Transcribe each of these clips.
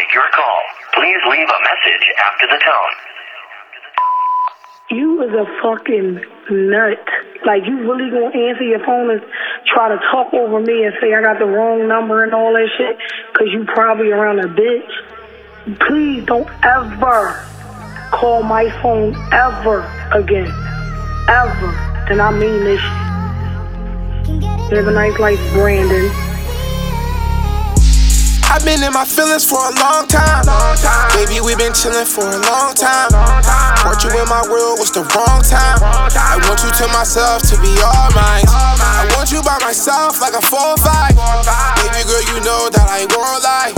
take your call. Please leave a message after the tone. You is a fucking nut. Like you really gonna answer your phone and try to talk over me and say I got the wrong number and all that shit? Cause you probably around a bitch. Please don't ever call my phone ever again. Ever. And I mean this shit. Live a nice life, Brandon. I've been in my feelings for a long time. Baby, we been chillin' for a long time. Want you in my world was the wrong time. I want you to myself to be all mine. I want you by myself like a 4 or 5. Baby girl, you know that I won't lie.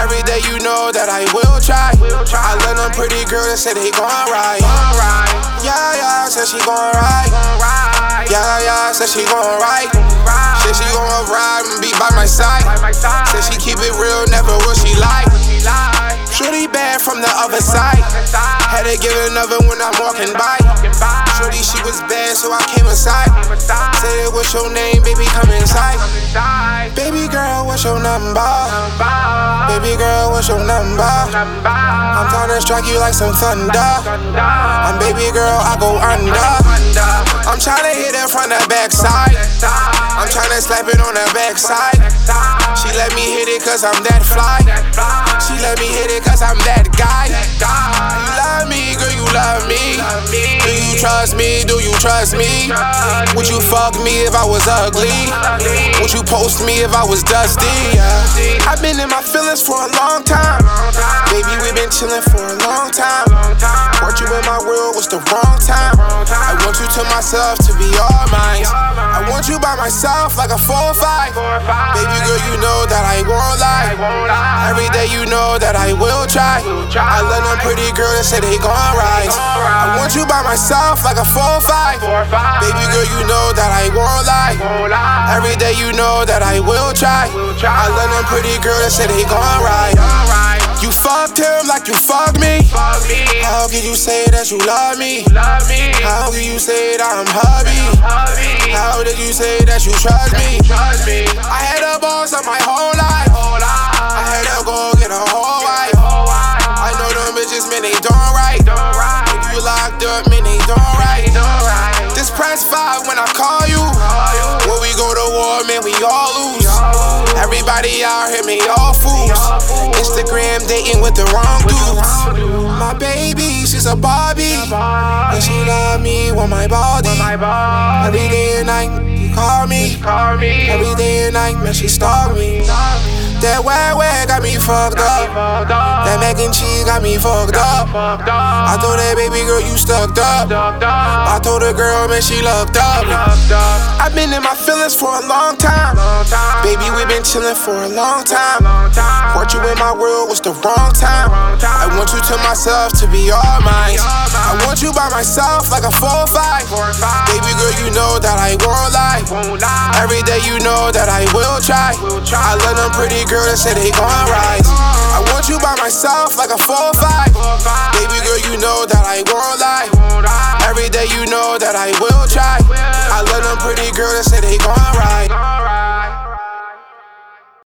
Every day you know that I will try. I let them pretty girl that say they gon' ride. Yeah, yeah, said she gon' ride. Yeah, yeah, said she gon' ride. Said she gon' ride and be by my side. Said she keep it real, never will she lie. Shorty bad from the other side. Had to give it another when I'm walking by. Shorty, she was bad, so I came inside. Said, what's your name, baby? Come inside. Baby girl, what's your number? Baby girl, what's your number? I'm trying to strike you like some thunder. I'm baby girl, I go under. I'm trying to hit it from the backside. To slap it on the backside. She let me hit it cause I'm that fly. She let me hit it cause I'm that guy. You love me, girl, you love me. Do you trust me? Do you trust me? Would you fuck me if I was ugly? Would you post me if I was dusty? Yeah. I've been in my feelings for a long time. Baby, we've been chillin' for a long time. Want you in my world was the wrong time. I want you to myself to be all mine. Myself like a 4 or 5. Baby girl, you know that I won't lie. Every day you know that I will try. I let them pretty girl that say they gon' rise. I want you by myself like a 4 or 5. Baby girl, you know that I won't lie. Every day you know that I will try. I let them pretty girl that say they gon' ride. You fucked him like you fucked me. How can you say that you love me? How can you say that I'm hubby? How did you say that you trust me? I had a boss of my whole life. Everybody out here, me all fools. Instagram dating with the wrong dudes. My baby, she's a Barbie. And she love me with my body. Every day and night, she call me. Every day and night, man, she stalk me. That wet wet got me fucked up. That mac and cheese got me fucked up. I told that baby girl you stuck up. The girl, man, she looked up. I've been in my feelings for a long time. Baby, we been chillin' for a long time. Want you in my world was the wrong time. I want you to myself to be all mine. I want you by myself like a 4 or 5. Baby girl, you know that I won't lie. Every day you know that I will try. I let them pretty girls that say they gon' rise. I want you by myself like a 4 or 5. Baby girl, you know that I won't lie. You know that I will try. I let them pretty girl that say they gon' ride.